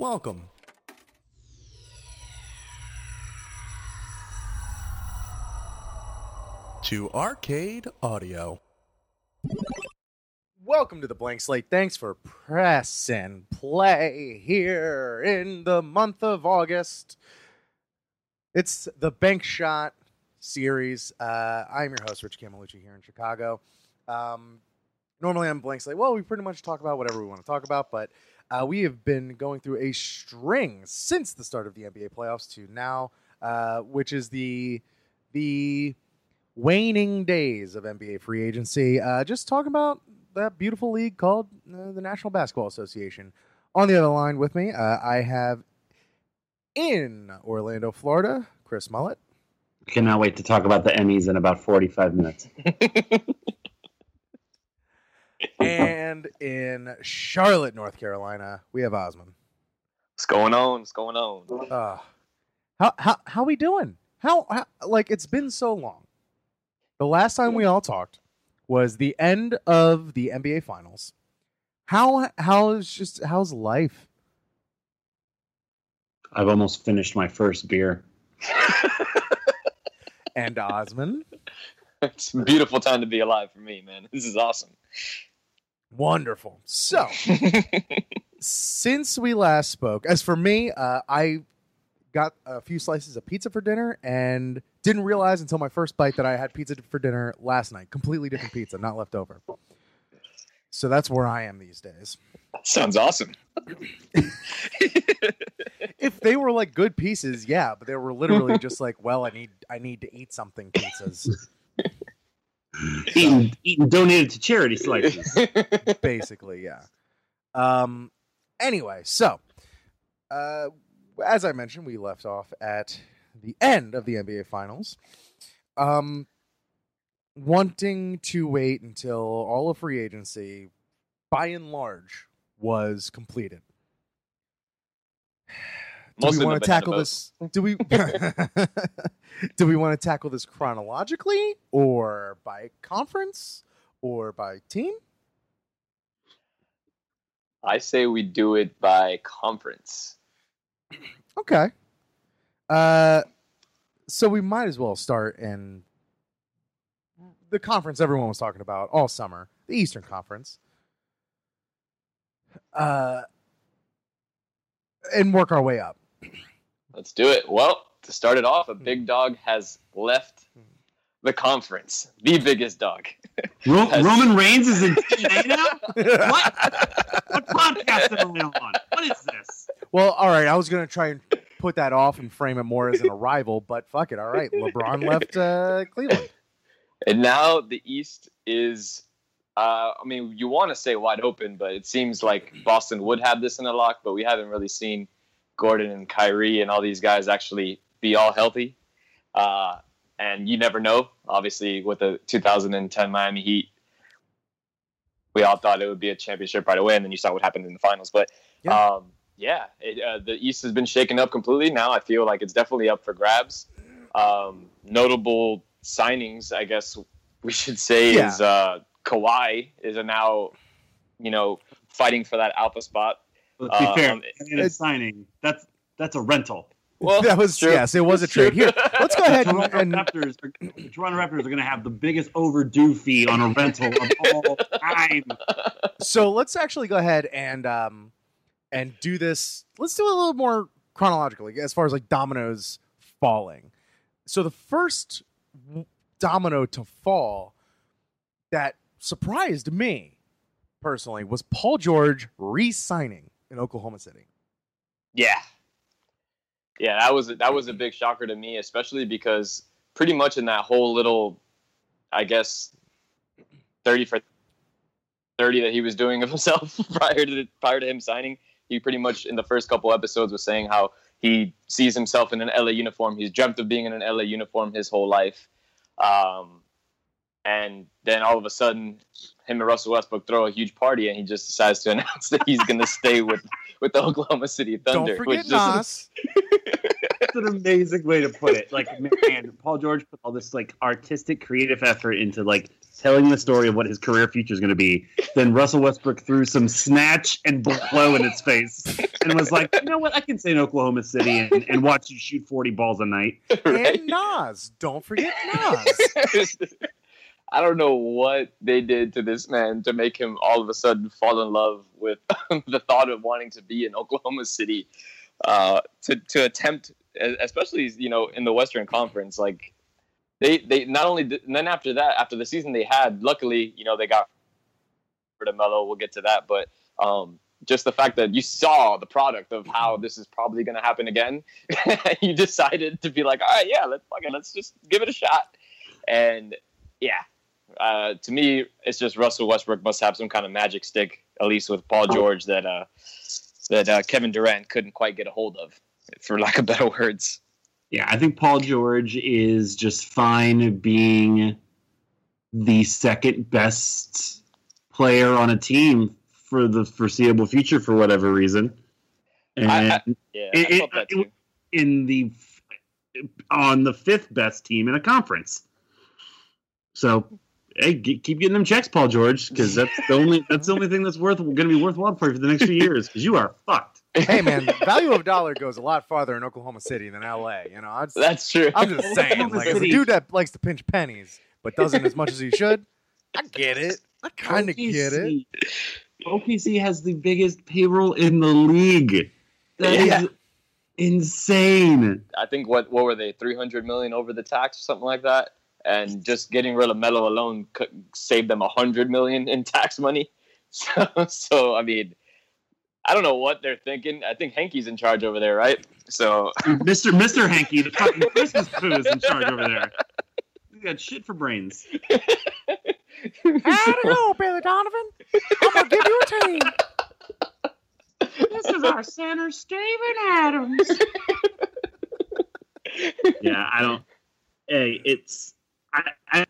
Welcome. To Arcade Audio. Welcome to the Blank Slate. Thanks for press and play here in the month of August. It's the Bank Shot series. Uh, I'm your host, Rich Camelucci, here in Chicago. Um, normally I'm Blank Slate. Well, we pretty much talk about whatever we want to talk about, but uh, we have been going through a string since the start of the NBA playoffs to now, uh, which is the the waning days of NBA free agency. Uh, just talking about that beautiful league called uh, the National Basketball Association. On the other line with me, uh, I have in Orlando, Florida, Chris Mullet. Cannot wait to talk about the Emmys in about 45 minutes. and in Charlotte, North Carolina, we have Osman. What's going on? What's going on? Uh, how how how we doing? How, how like it's been so long. The last time we all talked was the end of the NBA Finals. How how is just how's life? I've almost finished my first beer. And Osman, it's a beautiful time to be alive for me, man. This is awesome. Wonderful. So since we last spoke, as for me, uh, I got a few slices of pizza for dinner and didn't realize until my first bite that I had pizza for dinner last night. Completely different pizza, not leftover. So that's where I am these days. Sounds awesome. If they were like good pieces, yeah, but they were literally just like, well, I need I need to eat something pizzas, Eating donated to charity slices. basically, yeah. Um anyway, so uh as I mentioned, we left off at the end of the NBA finals. Um wanting to wait until all of free agency by and large was completed. Do we want to tackle this? Do we? do we want to tackle this chronologically, or by conference, or by team? I say we do it by conference. Okay. Uh, so we might as well start in the conference everyone was talking about all summer, the Eastern Conference. Uh, and work our way up. Let's do it. Well, to start it off, a big dog has left the conference. The biggest dog. Ro- Yes. Roman Reigns is in TNA now? What? What podcast am I on? What is this? Well, all right. I was gonna try and put that off and frame it more as an arrival, but fuck it. All right, LeBron left uh, Cleveland. And now the East is, uh, I mean, you want to say wide open, but it seems like Boston would have this in a lock, but we haven't really seen Gordon and Kyrie and all these guys actually be all healthy. Uh, and you never know. Obviously, with the 2010 Miami Heat, we all thought it would be a championship right away, and then you saw what happened in the finals. But Yeah. um, yeah, it, uh, the East has been shaken up completely. Now I feel like it's definitely up for grabs. Um, notable signings, I guess we should say, Yeah. is uh, Kawhi is a now, you know, fighting for that alpha spot. Let's be fair. um, I mean, a signing. That's that's a rental. Well, that was true. yes, it was a trade. Here, let's go ahead and, Toronto and Raptors, are, Toronto Raptors are going to have the biggest overdue fee on a rental of all time. so let's actually go ahead and um and do this. Let's do it a little more chronologically as far as like dominoes falling. So the first domino to fall that surprised me personally was Paul George re-signing in Oklahoma City. Yeah, yeah, that was that was a big shocker to me, especially because pretty much in that whole little, I guess, thirty for thirty that he was doing of himself prior to prior to him signing, he pretty much in the first couple episodes was saying how he sees himself in an LA uniform. He's dreamt of being in an LA uniform his whole life, um, and then all of a sudden, him and Russell Westbrook throw a huge party, and he just decides to announce that he's going to stay with with the Oklahoma City Thunder. Don't forget which just- Nas. That's an amazing way to put it. Like, man, Paul George put all this like artistic, creative effort into like telling the story of what his career future is going to be. Then Russell Westbrook threw some snatch and blow in its face and was like, you know what? I can stay in Oklahoma City and, and watch you shoot 40 balls a night. And Nas. Don't forget Nas. I don't know what they did to this man to make him all of a sudden fall in love with the thought of wanting to be in Oklahoma City. Uh, to to attempt, especially you know in the Western Conference, like they they not only did, then after that, after the season they had, luckily you know they got rid of Melo. We'll get to that, but um, just the fact that you saw the product of how this is probably going to happen again, you decided to be like, all right, yeah, let's fucking let's just give it a shot, and yeah, uh, to me, it's just Russell Westbrook must have some kind of magic stick, at least with Paul George, that uh, that uh, Kevin Durant couldn't quite get a hold of, for lack of better words. Yeah, I think Paul George is just fine being the second best player on a team for the foreseeable future for whatever reason. And I, I, yeah, it, I felt that it, too. in the on the fifth best team in a conference. So, hey, g- keep getting them checks, Paul George, because that's the only that's the only thing that's worth going to be worthwhile for you for the next few years. Because you are fucked. hey man, the value of dollar goes a lot farther in Oklahoma City than LA. You know, just, That's true. I'm just saying, Oklahoma like as a dude that likes to pinch pennies but doesn't as much as he should, I get it. I kind of get it. OKC OKC has the biggest payroll in the league. That is Yeah. insane. I think what what were they? Three hundred million over the tax or something like that. And just getting rid of Melo alone could save them a hundred million in tax money. So, so I mean, I don't know what they're thinking. I think Hankey's in charge over there, right? So mm, Mr. Mr. Hankey, the fucking Christmas poo is in charge over there. You got shit for brains. Howdy ho, Billy Donovan. I'm gonna give you a team. This is our center, Steven Adams. yeah, I don't. Hey, it's. I, I,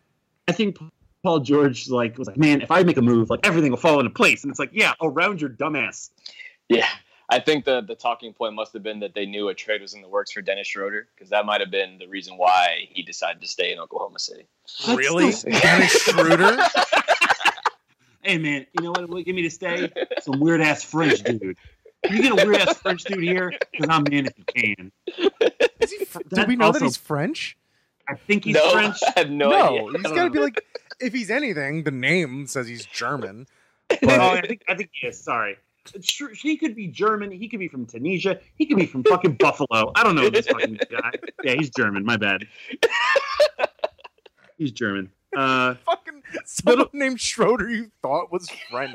I think Paul George like was like, man, if I make a move, like everything will fall into place. And it's like, yeah, around your dumbass. yeah, I think the the talking point must have been that they knew a trade was in the works for Dennis Schroeder because that might have been the reason why he decided to stay in Oklahoma City. That's Really, so- Dennis Schroeder? Hey man, you know what would get me to stay? Some weird ass French dude. Can you get a weird ass French dude here? Because I'm in if you can. Is he? Fr- Did That we know that he's French? I think he's no, French. I have no, No, idea. he's I don't got to be like. If he's anything, the name says he's German. Oh, I think I think he is. Sorry. True. He could be German. He could be from Tunisia. He could be from fucking Buffalo. I don't know this fucking guy. Yeah, he's German. My bad. He's German. Uh, fucking someone named Schroeder you thought was French.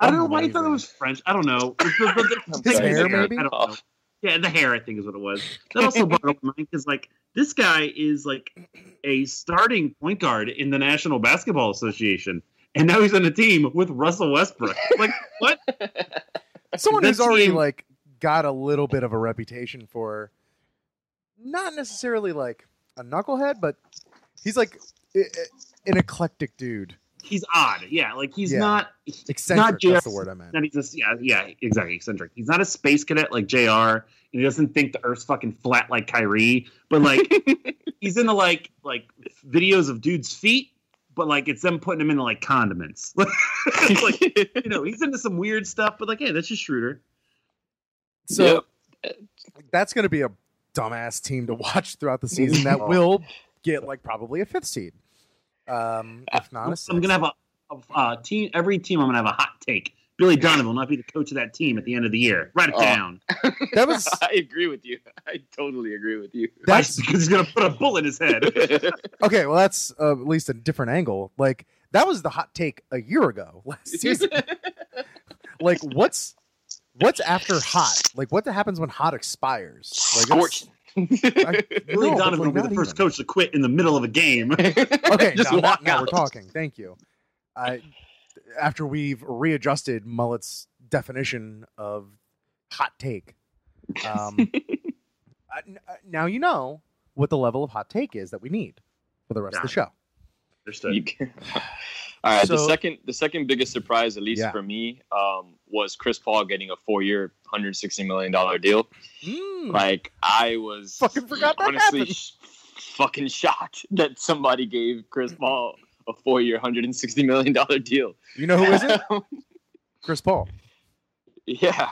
I don't know why he thought it was French. I don't know. His the hair, hair, maybe? I don't know. Yeah, the hair, I think, is what it was. That also brought up my mind because, like, this guy is like a starting point guard in the National Basketball Association, and now he's on a team with Russell Westbrook. Like, what? Someone who's already team- like got a little bit of a reputation for not necessarily like a knucklehead, but he's like an eclectic dude. He's odd. Yeah, like he's Yeah. not. Eccentric. just- that's the word I meant. Not he's just yeah yeah exactly eccentric. He's not a space cadet like Jr. And he doesn't think the Earth's fucking flat like Kyrie. But like he's into like like videos of dudes' feet, but like it's them putting him into like condiments. like you know he's into some weird stuff. But like hey, that's just Schroeder. So that's going to be a dumbass team to watch throughout the season. That will get like probably a fifth seed, um, if not a I'm gonna have a, a, a team. Every team, I'm gonna have a hot take. Billy Donovan will not be the coach of that team at the end of the year. Write it Oh. down. That was I agree with you. I totally agree with you. that's because he's gonna put a bullet in his head. okay. Well, that's uh, at least a different angle. Like that was the hot take a year ago last season. like what's what's after hot? Like what happens when hot expires? Like that's- Scorching. I- Billy no, Donovan like, will be the first even. coach to quit in the middle of a game. Okay, Just now, now- walk now we're talking. Thank you. I after we've readjusted Mullet's definition of hot take. Um, I- n- uh, now you know what the level of hot take is that we need for the rest of the show. Understood. All right. the second, the second biggest surprise, at least Yeah. for me, um, was Chris Paul getting a four-year, hundred sixty million dollar deal. Mm. Like I was Fucking forgot that honestly happened. sh- fucking shocked that somebody gave Chris Paul a four-year, hundred and sixty million dollar deal. You know who isn't? Chris Paul. yeah,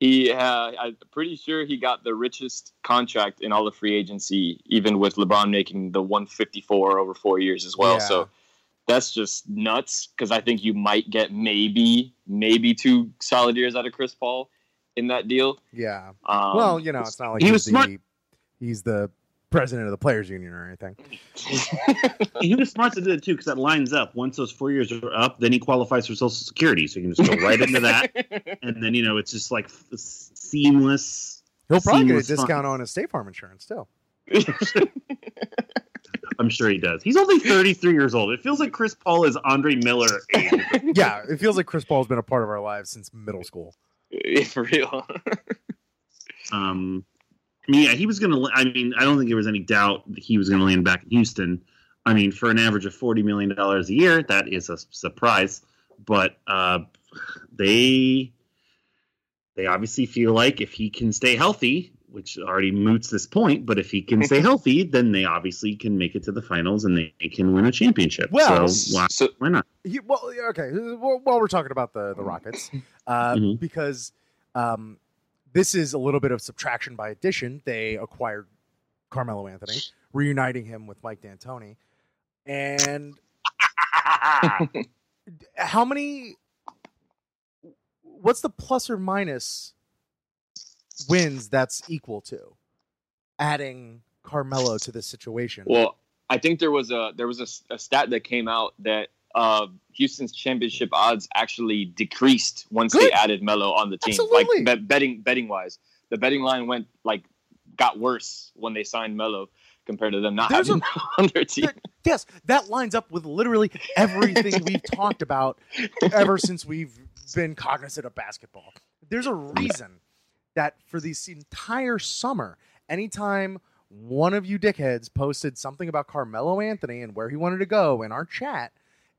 he. Uh, I'm pretty sure he got the richest contract in all of free agency, even with LeBron making the one fifty-four over four years as well. Yeah. So. That's just nuts because I think you might get maybe, maybe two solid years out of Chris Paul in that deal. Yeah. Um, well, you know, it's not like he he's was the, smart. He's the president of the players union or anything. he was smart to do it too because that lines up. Once those four years are up, then he qualifies for Social Security, so you can just go right into that, and then you know it's just like f- seamless. He'll probably get a Seamless fun. discount on his State Farm insurance too. I'm sure he does. He's only 33 years old. It feels like Chris Paul is Andre Miller. yeah, it feels like Chris Paul's been a part of our lives since middle school. For real. Um, I mean, yeah, he was going to. I mean, I don't think there was any doubt that he was going to land back in Houston. I mean, for an average of forty million dollars a year, that is a surprise. But uh, they they obviously feel like if he can stay healthy, which already moots this point, but if he can stay healthy, then they obviously can make it to the finals and they can win a championship. Well, so why, So why not? He, well, okay. Well, while we're talking about the the Rockets, uh, Mhm. because um, this is a little bit of subtraction by addition. They acquired Carmelo Anthony, reuniting him with Mike D'Antoni, and how many? What's the plus or minus wins that's equal to adding Carmelo to this situation? Well, I think there was a there was a stat that came out that uh, Houston's championship odds actually decreased once Good. they added Melo on the team. Absolutely. Like bet, betting betting wise, the betting line went like got worse when they signed Melo compared to them not There's having Melo on their team. There- yes, that lines up with literally everything we've talked about ever since we've been cognizant of basketball. There's a reason that for this entire summer, anytime one of you dickheads posted something about Carmelo Anthony and where he wanted to go in our chat,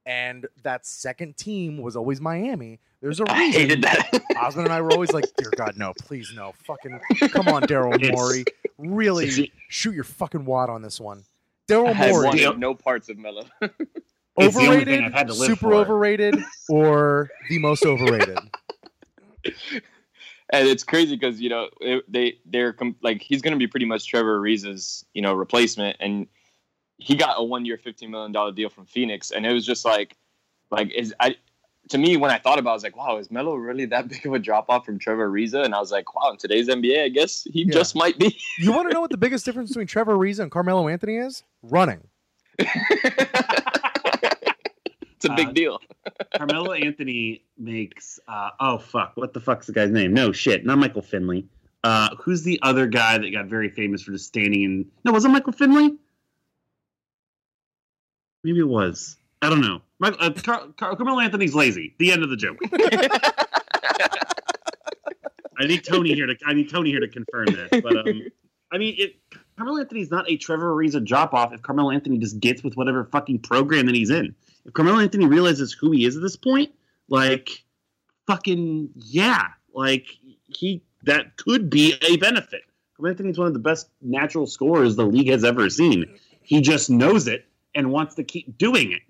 and that second team was always Miami, there's a reason. I hated that. Osman and I were always like, "Dear God, no, please no, fucking come on, Daryl It's- Morey, really shoot your fucking wad on this one." I Daryl had Morey, wanted no parts of Melo. It's the only thing overrated, I've had to live super for. overrated, or the most overrated? And it's crazy because you know it, they they're like he's going to be pretty much Trevor Ariza's you know replacement, and he got a one year, fifteen million dollar deal from Phoenix, and it was just like like is I to me when I thought about, it, I was like, wow, is Melo really that big of a drop off from Trevor Ariza? And I was like, wow, in today's NBA, I guess he Yeah. just might be. You want to know what the biggest difference between Trevor Ariza and Carmelo Anthony is? Running. it's a big Uh, deal. Carmelo Anthony makes uh, oh fuck, what the fuck's the guy's name? No shit, not Michael Finley. Uh, who's the other guy that got very famous for just standing in? No, was it Michael Finley? Maybe it was. I don't know. Michael, uh, Car- Car- Carmelo Anthony's lazy. The end of the joke. I need Tony here to. I need Tony here to confirm that. But um, I mean, it. Carmelo Anthony's not a Trevor Ariza drop off. If Carmelo Anthony just gets with whatever fucking program that he's in, if Carmelo Anthony realizes who he is at this point, like, fucking yeah, like he that could be a benefit. Carmelo Anthony's one of the best natural scorers the league has ever seen. He just knows it and wants to keep doing it.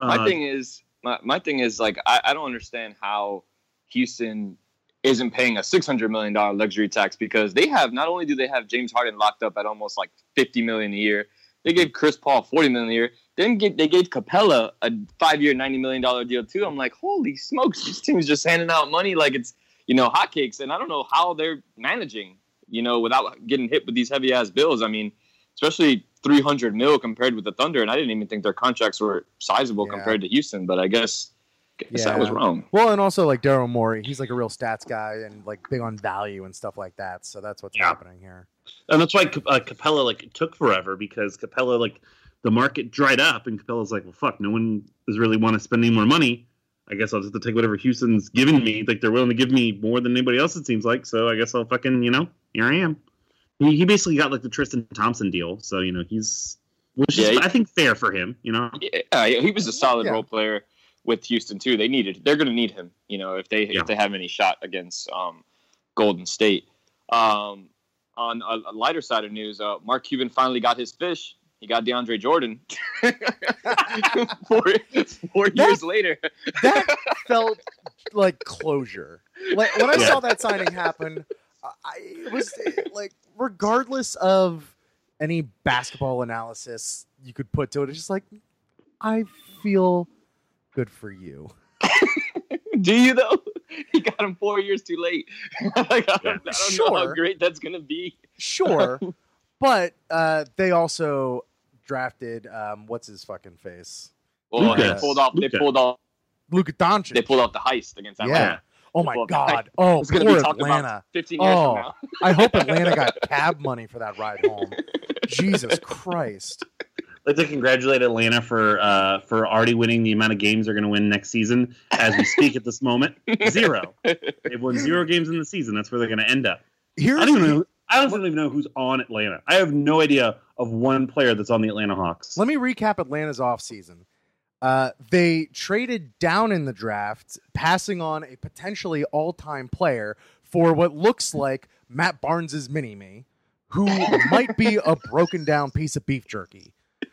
my Uh, thing is my, my thing is like I, I don't understand how Houston isn't paying a six hundred million dollar luxury tax because they have not only do they have James Harden locked up at almost like fifty million a year, they gave Chris Paul forty million a year. Then get, they gave Capela a five year ninety million dollar deal too. I'm like, holy smokes, this team's just handing out money like it's you know hotcakes, and I don't know how they're managing you know without getting hit with these heavy ass bills. I mean, especially 300 mil compared with the Thunder, and I didn't even think their contracts were sizable Yeah. compared to Houston. But I guess, guess I was wrong. Well, and also like Daryl Morey, he's like a real stats guy and like big on value and stuff like that. So that's what's Yeah. happening here. and that's why uh, Capela like took forever because Capela like the market dried up and Capela's like, well, fuck, no one does really want to spend any more money. I guess I'll just have to take whatever Houston's giving me. Like they're willing to give me more than anybody else. It seems like so. I guess I'll fucking you know here I am. He, he basically got like the Tristan Thompson deal. So you know he's which Yeah, is he- I think fair for him. You know, Yeah, he was a solid Yeah. role player with Houston too. They needed. They're going to need him. You know, if they Yeah. if they have any shot against um, Golden State. Um, on a, a lighter side of news, uh, Mark Cuban finally got his fish. He got DeAndre Jordan. four four years later. that felt like closure. Like when I Yeah. saw that signing happen, I it was like regardless of any basketball analysis you could put to it, it's just like I feel good for you. Do you though? He got him four years too late. like, I, don't, I don't know how great that's gonna be. Sure, but uh, they also drafted um, what's his fucking face, Well, they pulled off. They Luka. pulled off. Luka Doncic. They pulled off the heist against Atlanta. Yeah. Oh my pulled god! Oh, It's gonna poor be talked Atlanta. about 15 years Oh. from now. I hope Atlanta got cab money for that ride home. Jesus Christ! I'd like to congratulate Atlanta for uh, for already winning the amount of games they're going to win next season. As we speak at this moment, zero. They've won zero games in the season. That's where they're going to end up. Here's I don't even know. I don't even know who's on Atlanta. I have no idea of one player that's on the Atlanta Hawks. Let me recap Atlanta's offseason. Uh, they traded down in the draft, passing on a potentially all time player for what looks like Matt Barnes's mini me, who might be a broken down piece of beef jerky.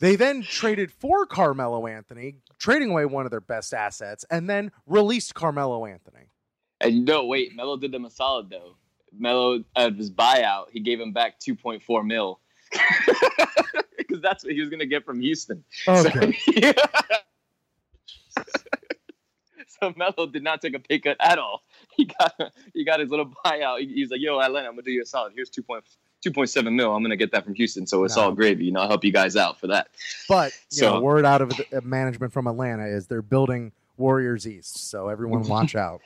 They then traded for Carmelo Anthony, trading away one of their best assets, and then released Carmelo Anthony. and no, wait, Melo did them a solid though. Melo of his buyout, he gave him back 2.4 mil. Because that's what he was gonna get from Houston. Okay. So, so Melo did not take a pay cut at all. He got he got his little buyout. He, he's like, "Yo, Atlanta, I'm gonna do you a solid. Here's 2.2.7 mil. I'm gonna get that from Houston, so it's No. all gravy. You know, I'll help you guys out for that." But you So- know, word out of the, uh, management from Atlanta is they're building Warriors East, so everyone watch out.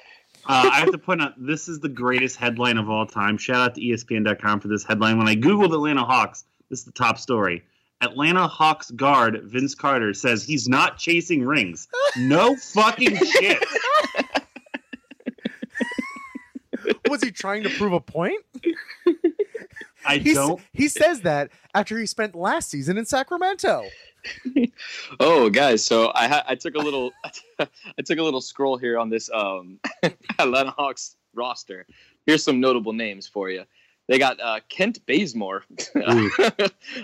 Uh, I have to point out this is the greatest headline of all time. Shout out to ESPN.com for this headline. When I googled Atlanta Hawks, this is the top story. Atlanta Hawks guard Vince Carter says he's not chasing rings. No fucking shit. Was he trying to prove a point? I He's, don't. he says that after he spent last season in Sacramento. Oh, guys, so I ha- I took a little I took a little scroll here on this um, Atlanta Hawks roster. Here's some notable names for you. They got uh, Kent Bazemore,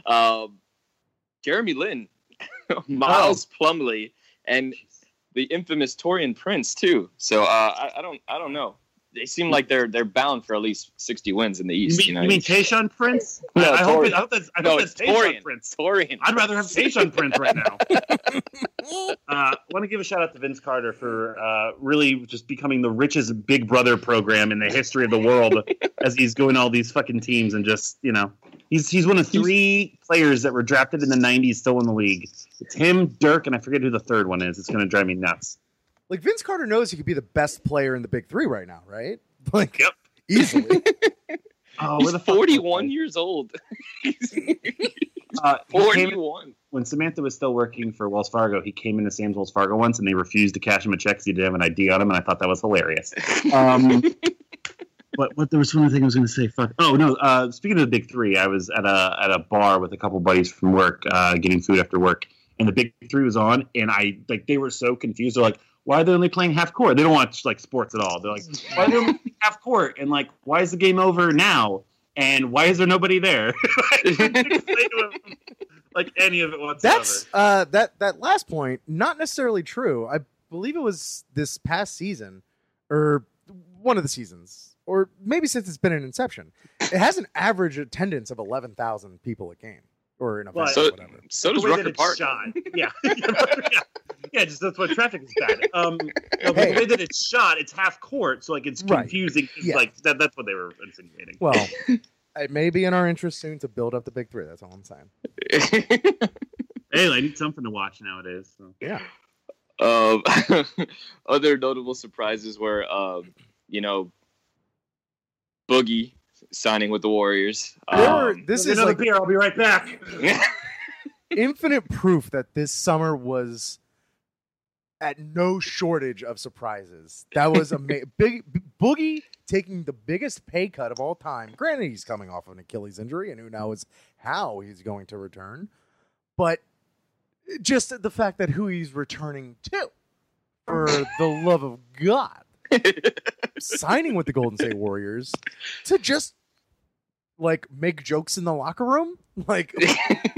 um, Jeremy Lin, Miles Plumlee, and the infamous Taurean Prince too. So uh, I, I don't I don't know. They seem like they're they're bound for at least 60 wins in the You East. mean, You know, you mean Prince? No, I, I hope it, I hope that's, I no, hope it's that's. Prince. Torian. I'd rather have Tayshaun Prince right now. Uh, I want to give a shout out to Vince Carter for uh, really just becoming the richest Big Brother program in the history of the world as he's going all these fucking teams and just you know he's he's one of three players that were drafted in the '90s still in the league. It's him, Dirk, and I forget who the third one is. It's going to drive me nuts. Like Vince Carter knows he could be the best player in the Big Three right now, right? Like Yep. easily. Oh, He's where the 41 years old. Uh, he came- 41. when Samantha was still working for Wells Fargo, he came into Sam's Wells Fargo once, and they refused to cash him a check because he didn't have an ID on him, and I thought that was hilarious. Um, but what there was one other thing I was going to say. Fuck. Oh no. Uh, speaking of the big three, I was at a at a bar with a couple buddies from work, uh, getting food after work, and the big three was on, and I like they were so confused. They're like, "Why are they only playing half court? They don't watch like sports at all." They're like, "Why are they only playing half court?" And like, "Why is the game over now?" And why is there nobody there? I couldn't explain to him, like any of it whatsoever. That's uh that that last point not necessarily true. I believe it was this past season or one of the seasons or maybe since it's been an inception. It has an average attendance of 11,000 people a game or in a Well, event So- or whatever. So does Rucker Park. shot. Yeah. yeah. Yeah, just that's why traffic is bad. Um, no, Hey. the way that it's shot, it's half court, so like it's confusing. It's Yeah. like that, that's what they were insinuating. Well, it may be in our interest soon to build up the big three. That's all I'm saying. Hey, I need something to watch nowadays. So. Yeah. um, other notable surprises were, um, you know, Boogie signing with the Warriors. There Um, this is another like beer. I'll be right back. infinite proof that this summer was at no shortage of surprises. That was a big, Boogie taking the biggest pay cut of all time. Granted, he's coming off of an Achilles injury, and who knows how he's going to return. But just the fact that who he's returning to, for the love of God, signing with the Golden State Warriors to just like make jokes in the locker room, like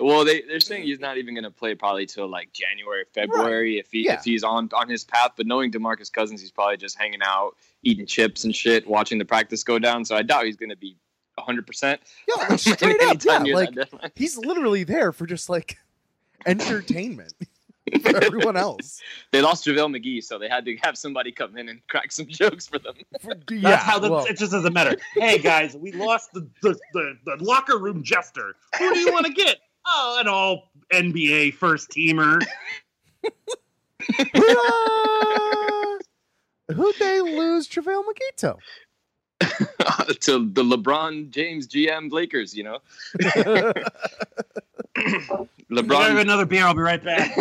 well, they they're saying he's not even going to play probably till like January, February if he Yeah. if he's on on his path. But knowing Demarcus Cousins, he's probably just hanging out, eating chips and shit, watching the practice go down. So I doubt he's going to be 100. percent yeah, straight up, yeah, like he's literally there for just like entertainment for everyone else. they lost JaVale McGee, so they had to have somebody come in and crack some jokes for them. For- That's yeah, how the, well, it just doesn't matter. Hey guys, we lost the, the, the, the locker room jester. Who do you want to get? Oh, an all NBA first teamer. Who'd they lose JaVale McGee to? to the LeBron James GM Lakers, you know. I have LeBron another beer. I'll be right back.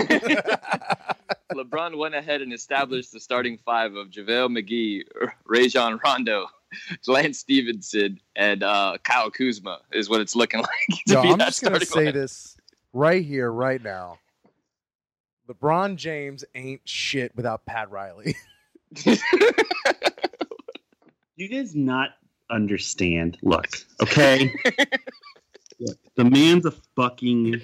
LeBron went ahead and established the starting five of JaVale McGee, Rajon Rondo, Lance Stephenson, and uh, Kyle Kuzma is what it's looking like. to Yo, be I'm that just gonna starting say lineup. this right here, right now. LeBron James ain't shit without Pat Riley. you guys not understand. Look, okay. Look, the man's a fucking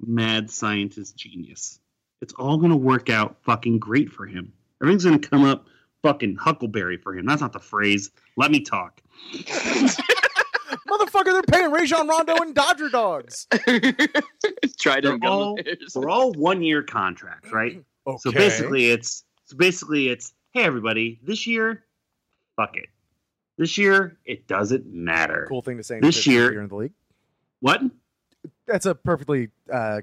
mad scientist genius. It's all gonna work out fucking great for him. Everything's gonna come up fucking huckleberry for him. That's not the phrase. Let me talk. Motherfucker, they're paying Rajon Rondo and Dodger dogs. Trident They're all- We're all one year contracts, right? Okay. So basically, it's so basically it's hey everybody, this year, fuck it. This year, it doesn't matter. cool thing to say. This your 15th year- year in the league. What? That's a perfectly uh,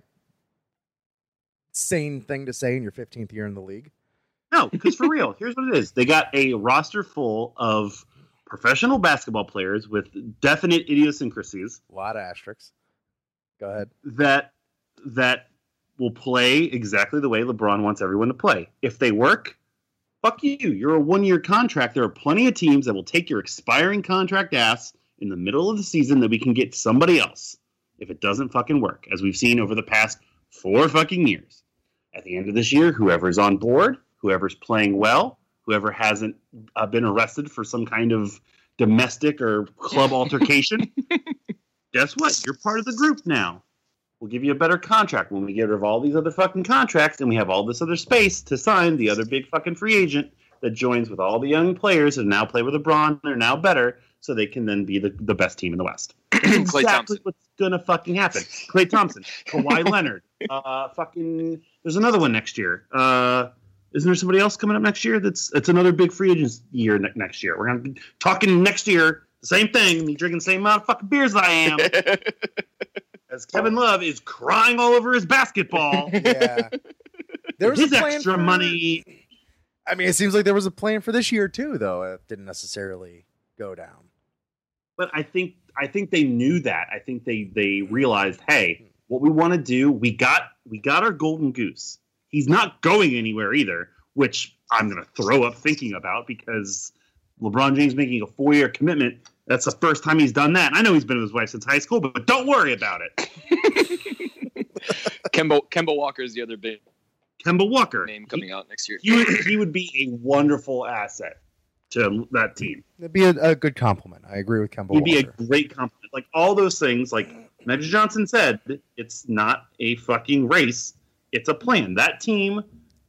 sane thing to say in your 15th year in the league. No, because for real, here's what it is. They got a roster full of professional basketball players with definite idiosyncrasies A lot of asterisks. Go ahead. that that will play exactly the way LeBron wants everyone to play. If they work, fuck you. You're a one-year contract. There are plenty of teams that will take your expiring contract ass in the middle of the season that we can get somebody else if it doesn't fucking work, as we've seen over the past four fucking years. At the end of this year, whoever's on board, whoever's playing well, whoever hasn't uh, been arrested for some kind of domestic or club altercation, guess what? You're part of the group now. We'll give you a better contract when we get rid of all these other fucking contracts and we have all this other space to sign the other big fucking free agent that joins with all the young players that now play with LeBron. They're now better, so they can then be the, the best team in the West. Exactly Thompson. what's gonna fucking happen. Klay Thompson, Kawhi Leonard, uh, fucking. There's another one next year. Uh, isn't there somebody else coming up next year? That's it's another big free agents year ne- next year. We're gonna be talking next year. The same thing. Me drinking the same amount of fucking beers that I am. As Kevin Love is crying all over his basketball. Yeah. There was his extra for- money. I mean, it seems like there was a plan for this year too, though. It didn't necessarily go down. but I think I think they knew that. I think they they realized, hey, what we want to do, we got we got our golden goose. He's not going anywhere either, which I'm gonna throw up thinking about because LeBron James making a four year commitment. That's the first time he's done that. I know he's been with his wife since high school, but, but don't worry about it. Kemba Kemba Walker is the other big Kemba Walker, name coming out next year. he would he would be a wonderful asset to that team. It'd be a, a good compliment. I agree with Kemba He'd be Walker. a great compliment. Like all those things, like Magic Johnson said, it's not a fucking race. It's a plan. That team,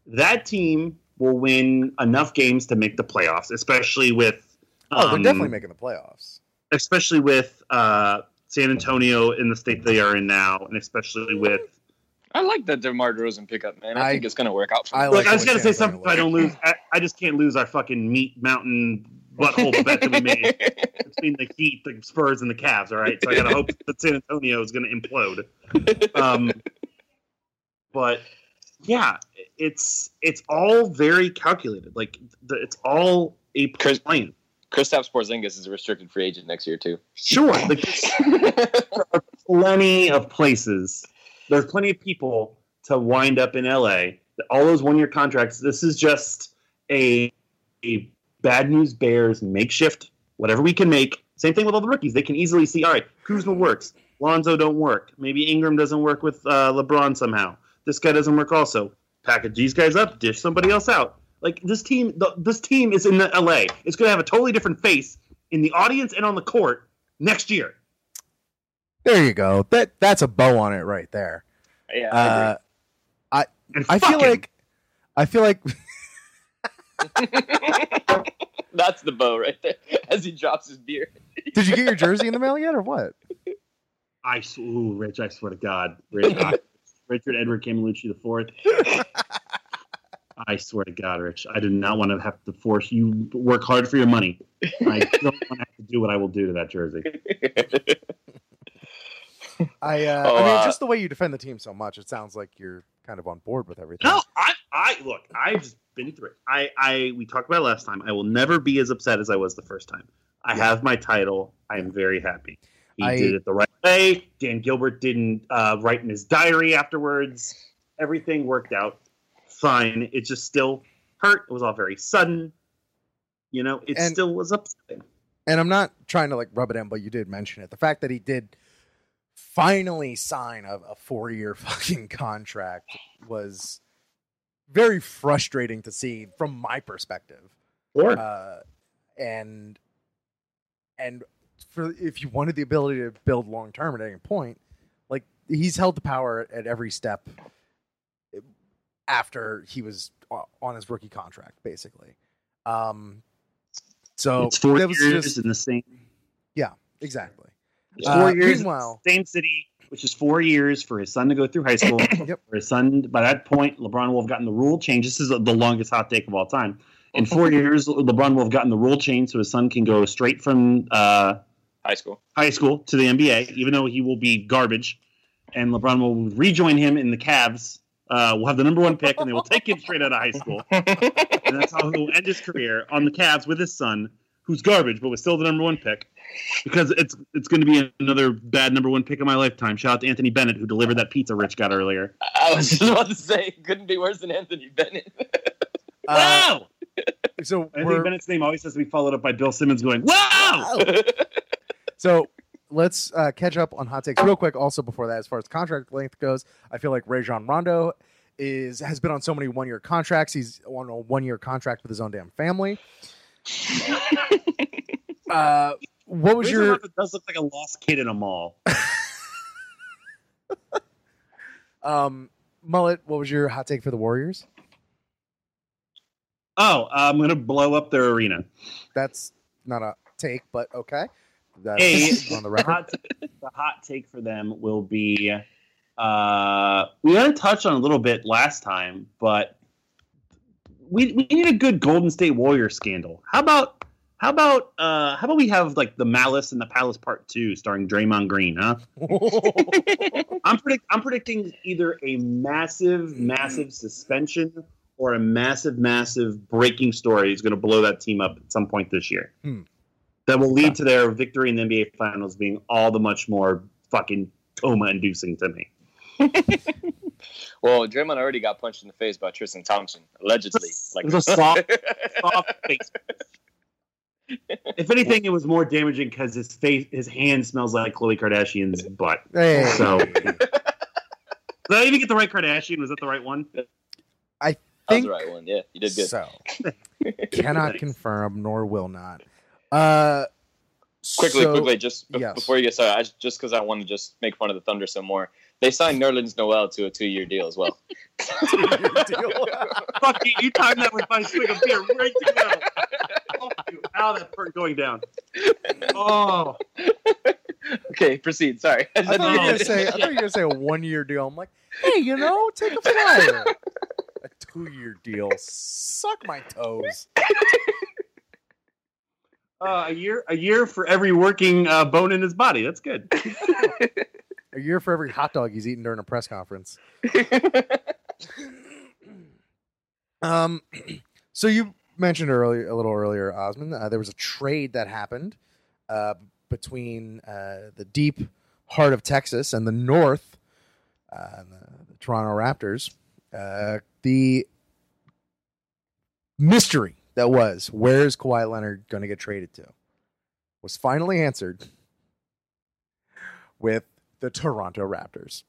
that team will win enough games to make the playoffs, especially with. oh, they're um, definitely making the playoffs. especially with uh, San Antonio in the state they are in now, and especially with. I like that DeMar DeRozan pickup, man. I, I- think it's gonna work out for I like Look, I was gonna say something. Antonio I don't lose. I, I just can't lose our fucking meat mountain butthole bet that we made between the Heat, the Spurs, and the Cavs. All right, so I gotta hope that San Antonio is gonna implode. Um, but yeah, it's it's all very calculated. Like the, it's all a Chris- plan. Kristaps Porzingis is a restricted free agent next year too. Sure, like, plenty of places. There's plenty of people to wind up in LA. All those one year contracts. This is just a a bad news bears makeshift whatever we can make. Same thing with all the rookies. They can easily see, all right, Kuzma works, Lonzo don't work. Maybe Ingram doesn't work with uh, LeBron somehow. This guy doesn't work also. Package these guys up, dish somebody else out. Like this team, the, this team is in the LA. It's going to have a totally different face in the audience and on the court next year. There you go. That that's a bow on it right there. Yeah, I Uh, And I feel fucking- like I feel like. That's the bow right there as he drops his beer. did you get your jersey in the mail yet or what? I ooh, Rich, I swear to God, Rich, I- Richard Edward Camelucci the fourth. I swear to God, Rich, I do not want to have to force you work hard for your money. I don't want to have to do what I will do to that jersey. I uh, Oh, I mean uh, just the way you defend the team so much, it sounds like you're kind of on board with everything. No, I, I look, I've just been through it. I, I, we talked about it last time. I will never be as upset as I was the first time. I Yeah. have my title. I am very happy. He I- did it the right way. Dan Gilbert didn't uh, write in his diary afterwards. Everything worked out fine. It just still hurt. It was all very sudden. You know, it And- still was upsetting. and I'm not trying to like rub it in, but you did mention it. The fact that he did finally sign a, a four year fucking contract was very frustrating to see from my perspective. Sure. Uh, and and for if you wanted the ability to build long term at any point, like he's held the power at every step after he was on his rookie contract, basically. Um, so it's four years just- in the same Yeah, exactly. It's Uh, four years in meanwhile- same city, which is four years for his son to go through high school. Yep. For his son, by that point, LeBron will have gotten the rule change. This is the longest hot take of all time. In four years, LeBron will have gotten the rule change, so his son can go straight from uh, High school. high school to the NBA, even though he will be garbage. And LeBron will rejoin him in the Cavs. Uh, will have the number one pick, and they will take him straight out of high school. and that's how he'll end his career on the Cavs with his son, who's garbage, but was still the number one pick. Because it's it's going to be another bad number one pick of my lifetime. Shout out to Anthony Bennett who delivered that pizza Rich got earlier. I was just about to say, it couldn't be worse than Anthony Bennett. Uh, wow! So Anthony we're, Bennett's name always has to be followed up by Bill Simmons going, "Wow!" So let's uh, catch up on hot takes real quick. Also, before that, as far as contract length goes, I feel like Rajon Rondo is has been on so many one year contracts. He's on a one year contract with his own damn family. Uh, what was Rajon your Rondo does look like a lost kid in a mall. um, mullet? What was your hot take for the Warriors? Oh, I'm going to blow up their arena. That's not a take, but okay. That's Hey, on the the record. hot, the hot take for them will be uh, we had to touch on a little bit last time, but we, we need a good Golden State Warrior scandal. How about how about uh, how about we have like the Malice and the Palace Part Two, starring Draymond Green? Huh? I'm predict I'm predicting either a massive, massive suspension or a massive, massive breaking story is going to blow that team up at some point this year. Hmm. That will lead to their victory in the NBA Finals being all the much more fucking coma-inducing to me. well, Draymond already got punched in the face by Tristan Thompson, allegedly. Like It was a soft, soft face. If anything, it was more damaging because his face, his hand smells like Khloe Kardashian's butt. hey, So, did I even get the right Kardashian? Was that the right one? that was think the right one. Yeah, you did good. so. Cannot Thanks. confirm nor will not. Uh, quickly, so- quickly, just be- yes. before you get started, I, just- just because I want to just make fun of the Thunder some more, they signed Nerlens Noel to a two-year deal as well. Fuck you! You timed that with my swig of beer right to go. Fuck you! How that hurt going down? Oh, okay, proceed. Sorry. I thought you were Oh, gonna say. I thought you were gonna say a one year deal. I'm like, hey, you know, take a flyer. A two year deal. Suck my toes. uh, a year, a year for every working uh, bone in his body. That's good. A year for every hot dog he's eaten during a press conference. Um, so you mentioned earlier, a little earlier, Osman, uh, there was a trade that happened uh, between uh, the deep heart of Texas and the North, uh, the, the Toronto Raptors. Uh, the mystery that was where's Kawhi Leonard going to get traded to was finally answered with the Toronto Raptors.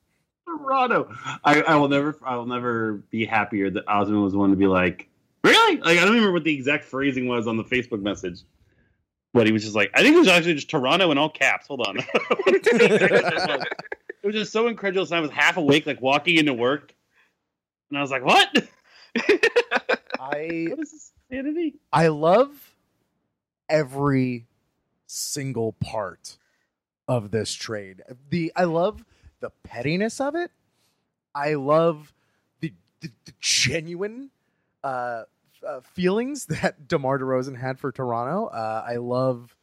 Toronto. I, I will never I will never be happier that Osman was one to be like, really? Like I don't remember what the exact phrasing was on the Facebook message. But he was just like, I think it was actually just Toronto in all caps. Hold on. it was just so incredulous. I was half awake, like walking into work. And I was like, what? I what is this insanity? I love every single part of this trade. The I love the pettiness of it. I love the the, the genuine uh, uh, feelings that DeMar DeRozan had for Toronto. Uh, I love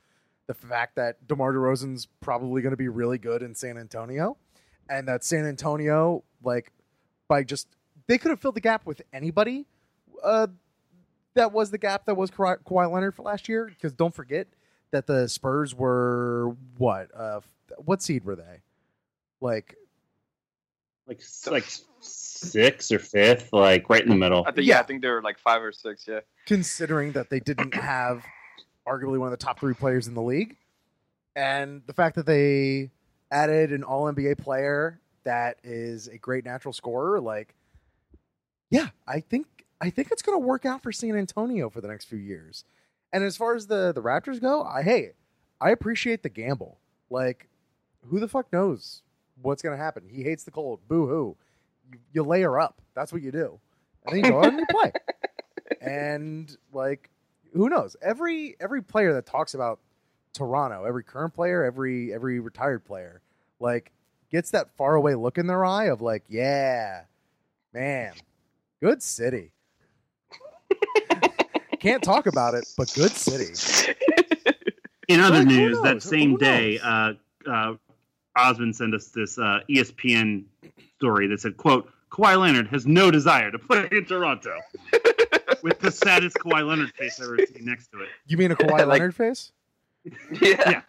the fact that DeMar DeRozan's probably going to be really good in San Antonio, and that San Antonio, like, by just they could have filled the gap with anybody. Uh, that was the gap that was Kawhi Kawhi Leonard for last year. Because don't forget that the Spurs were what? Uh, what seed were they? Like Like like sixth or fifth, like right in the middle. I think yeah. Yeah. I think they were like five or six. Yeah. considering that they didn't have arguably one of the top three players in the league, and the fact that they added an All NBA player that is a great natural scorer, like, yeah, I think I think it's going to work out for San Antonio for the next few years. And as far as the the Raptors go, I hey, I appreciate the gamble. Like, who the fuck knows what's going to happen? He hates the cold. Boo hoo. You, you layer up. That's what you do. And then you go out and you play and like who knows every every player that talks about toronto every current player every every retired player like gets that far away look in their eye of like yeah man good city can't talk about it but good city In other Like, news, that same Who day, uh, uh, Osman sent us this uh, ESPN story that said, "quote Kawhi Leonard has no desire to play in Toronto," with the saddest Kawhi Leonard face I've ever seen next to it. you mean a Kawhi Like- leonard face yeah. Yeah.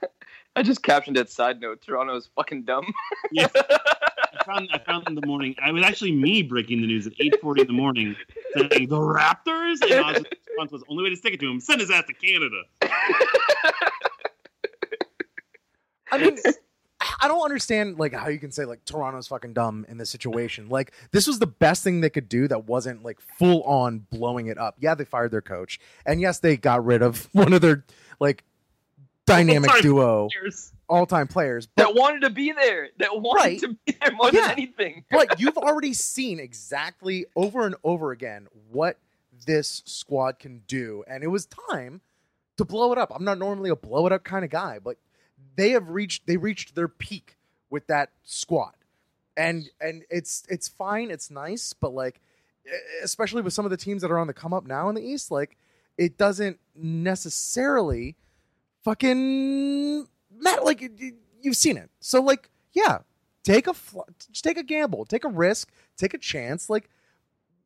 I just captioned it. Side note: Toronto is fucking dumb. Yeah. I found I found in the morning. I was actually me breaking the news at eight forty in the morning, saying the Raptors. And Osman's response was, "Only way to stick it to him: send his ass to Canada." I mean, I don't understand like how you can say like Toronto's fucking dumb in this situation. Like this was the best thing they could do that wasn't like full on blowing it up. Yeah, they fired their coach, and yes, they got rid of one of their like dynamic All-time duo Cheers. all time players. But that wanted to be there. That wanted Right. to be there more Yeah. than anything. but you've already seen exactly over and over again what this squad can do, and it was time to blow it up. I'm not normally a blow it up kind of guy, but they have reached they reached their peak with that squad, and and it's it's fine, it's nice, but like especially with some of the teams that are on the come up now in the East, like it doesn't necessarily fucking matter. Like you- you- you've seen it, so like yeah, take a fl- take a gamble, take a risk, take a chance. Like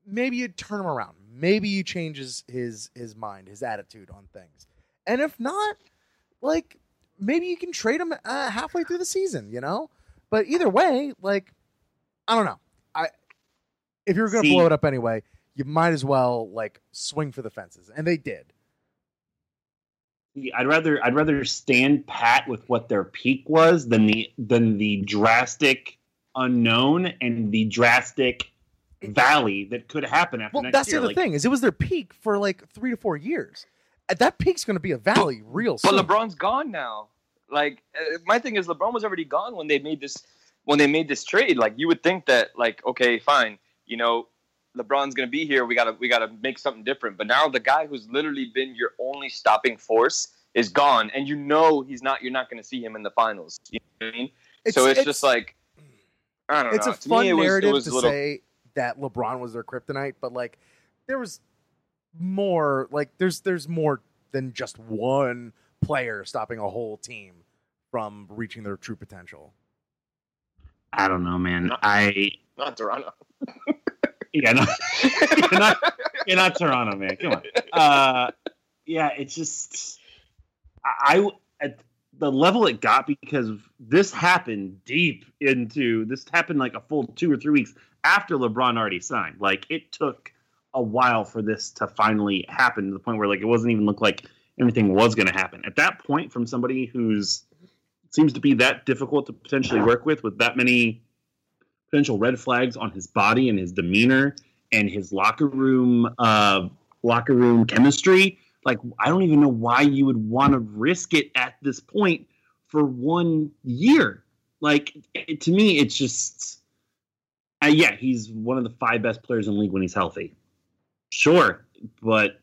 maybe you turn him around, maybe you change his his his mind, his attitude on things, and if not, like maybe you can trade him uh, halfway through the season, you know. But either way, like I don't know, I if you're gonna See- blow it up anyway, you might as well like swing for the fences, and they did. I'd rather I'd rather stand pat with what their peak was than the than the drastic unknown and the drastic valley that could happen after Well, next that's the year. other Like, thing is it was their peak for like three to four years. Uh, That peak's going to be a valley real soon. But. LeBron's gone now. Like uh, my thing is, LeBron was already gone when they made this when they made this trade. Like you would think that, like, okay, fine, you know, LeBron's gonna be here. We gotta we gotta make something different. But now the guy who's literally been your only stopping force is gone, and you know he's not. You're not gonna see him in the finals. You know what I mean? so it's, just like I don't it's know. It's a To fun me, it was, narrative it was to little, say that LeBron was their kryptonite, but like there was more. Like there's there's more than just one player stopping a whole team from reaching their true potential. I don't know, man. No. I not Toronto. yeah, no, you're not you're not Toronto, man. Come on. Uh, yeah, it's just I, I at the level it got because this happened deep into this happened like a full two or three weeks after LeBron already signed. Like it took a while for this to finally happen to the point where like it wasn't even look like anything was going to happen. At that point, from somebody who's seems to be that difficult to potentially work with, with that many potential red flags on his body and his demeanor and his locker room uh, locker room chemistry. Like I don't even know why you would want to risk it at this point for one year. Like it, to me, it's just uh, yeah, he's one of the five best players in the league when he's healthy. Sure, but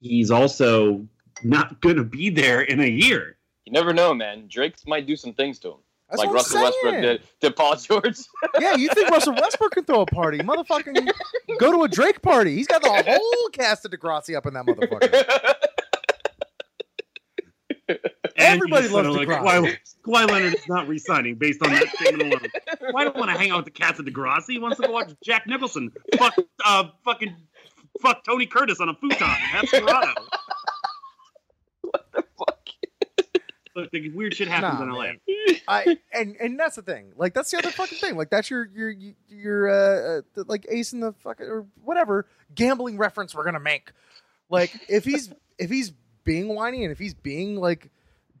he's also not going to be there in a year. You never know, man. Drake might do some things to him. That's like what I'm Russell Westbrook did to Paul George. Yeah, you think Russell Westbrook can throw a party? Motherfucking go to a Drake party. He's got the whole cast of Degrassi up in that motherfucker. Everybody loves kinda Degrassi. Kawhi, Kawhi Leonard is not re-signing based on that statement alone. Why don't want to hang out with the cats of Degrassi? He wants to go watch Jack Nicholson fuck, uh, fucking fuck Tony Curtis on a futon. That's Toronto. Fuck. Look, the weird shit happens Nah, in LA. man. I and and that's the thing. Like that's the other fucking thing. Like that's your your your uh, uh like ace in the fucking or whatever gambling reference we're gonna make. Like if he's if he's being whiny and if he's being like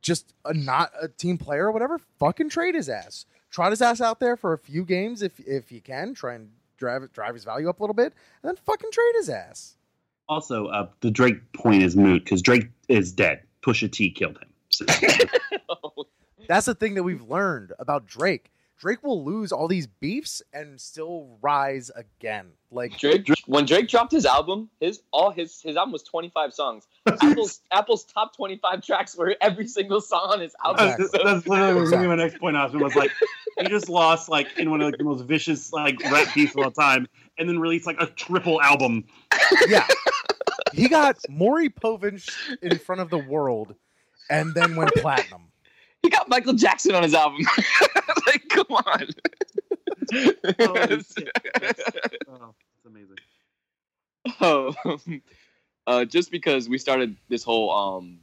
just a not a team player or whatever, fucking trade his ass. Trot his ass out there for a few games if if you can. Try and drive drive his value up a little bit, and then fucking trade his ass. Also, uh, the Drake point is moot because Drake is dead. Pusha T killed him. So, That's the thing that we've learned about Drake. Drake will lose all these beefs and still rise again. Like Drake when Drake dropped his album, his all his his album was 25 songs. Apple's Apple's top 25 tracks were every single song on his album. that's, Exactly. that's literally was Exactly. my next point. Austin was like, he just lost like in one of like, the most vicious like rap beefs of all time, and then released like a triple album. yeah. He got Maury Povich in front of the world and then went platinum. He got Michael Jackson on his album. like, come on. Holy shit. Oh, it's amazing. Oh, uh, just because we started this whole um,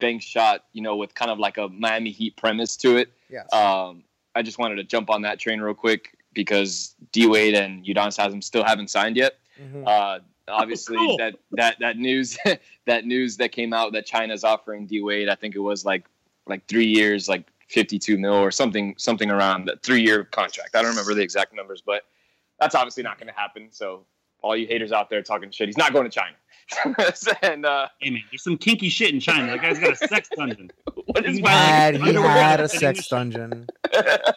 bank shot, you know, with kind of like a Miami Heat premise to it. Yes. Um, I just wanted to jump on that train real quick because D Wade and Udonis Haslem still haven't signed yet. Mhm. Uh, Oh, obviously, cool. that that that news that news that came out that China's offering D Wade, I think it was like like three years, like fifty two mil or something something around that three year contract. I don't remember the exact numbers, but that's obviously not going to happen. So all you haters out there talking shit, he's not going to China. and uh, Hey man, there's some kinky shit in China. That guy's got a sex dungeon. what is He my had he had a sex dungeon.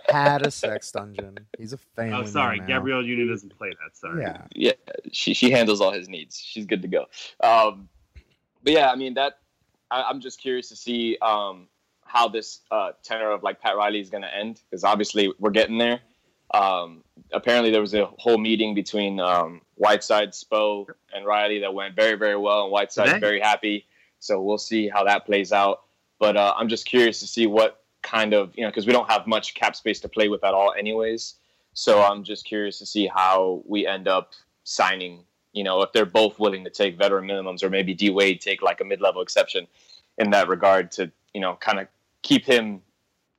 Had a sex dungeon. He's a family. Oh, sorry, now. Gabrielle Union doesn't play that. Sorry. Yeah. yeah, she she handles all his needs. She's good to go. Um, but yeah, I mean that. I, I'm just curious to see um, how this uh, tenor of like Pat Riley is going to end because obviously we're getting there. Um, apparently, there was a whole meeting between um, Whiteside, Spo, and Riley that went very very well, and Whiteside's Today? very happy. So we'll see how that plays out. But uh, I'm just curious to see what kind of you know because we don't have much cap space to play with at all, anyways. So I'm just curious to see how we end up signing. You know, if they're both willing to take veteran minimums, or maybe D Wade take like a mid-level exception in that regard to you know kind of keep him,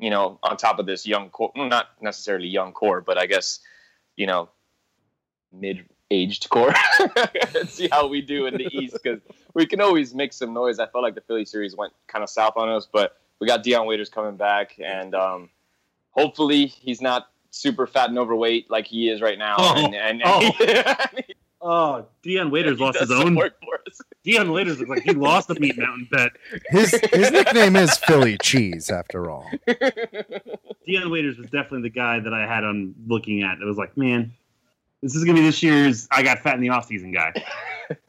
you know, on top of this young core. Not necessarily young core, but I guess you know, mid-aged core. and see how we do in the East because we can always make some noise. I felt like the Philly series went kind of south on us, but we got Dion Waiters coming back, and um, hopefully he's not super fat and overweight like he is right now. Oh. and, and, Oh. and he Oh, Dion Waiters lost his own. work for us. Dion Waiters looks like he lost the meat mountain bet. His his nickname is Philly Cheese, after all. Dion Waiters was definitely the guy that I had on looking at. It was like, man, this is gonna be this year's I got fat in the offseason guy.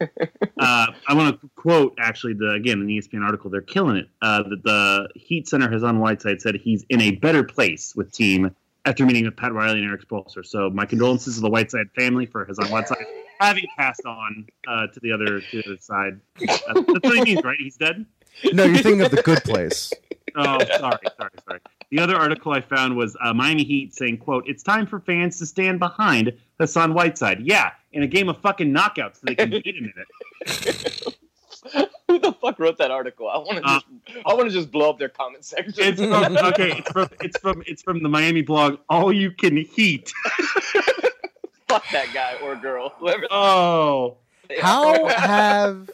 uh, I want to quote actually the again in the E ESPN article. They're killing it. Uh, the, the Heat center Hassan Whiteside said he's in a better place with team after meeting with Pat Riley and Erik Spoelstra. So my condolences to the Whiteside family for Hassan Whiteside having passed on uh, to the other to the other side. Uh, that's what he means, right? He's dead. No, you're thinking of the good place. Oh, sorry, sorry, sorry. The other article I found was uh, Miami Heat saying, "quote It's time for fans to stand behind Hassan Whiteside. Yeah, in a game of fucking knockouts, so they can beat him in it. Who the fuck wrote that article? I want to Uh, just, I want to just blow up their comment section. It's from, okay. It's from it's from it's from the Miami blog. All you can heat. Fuck that guy or girl, whoever. Oh, How are. have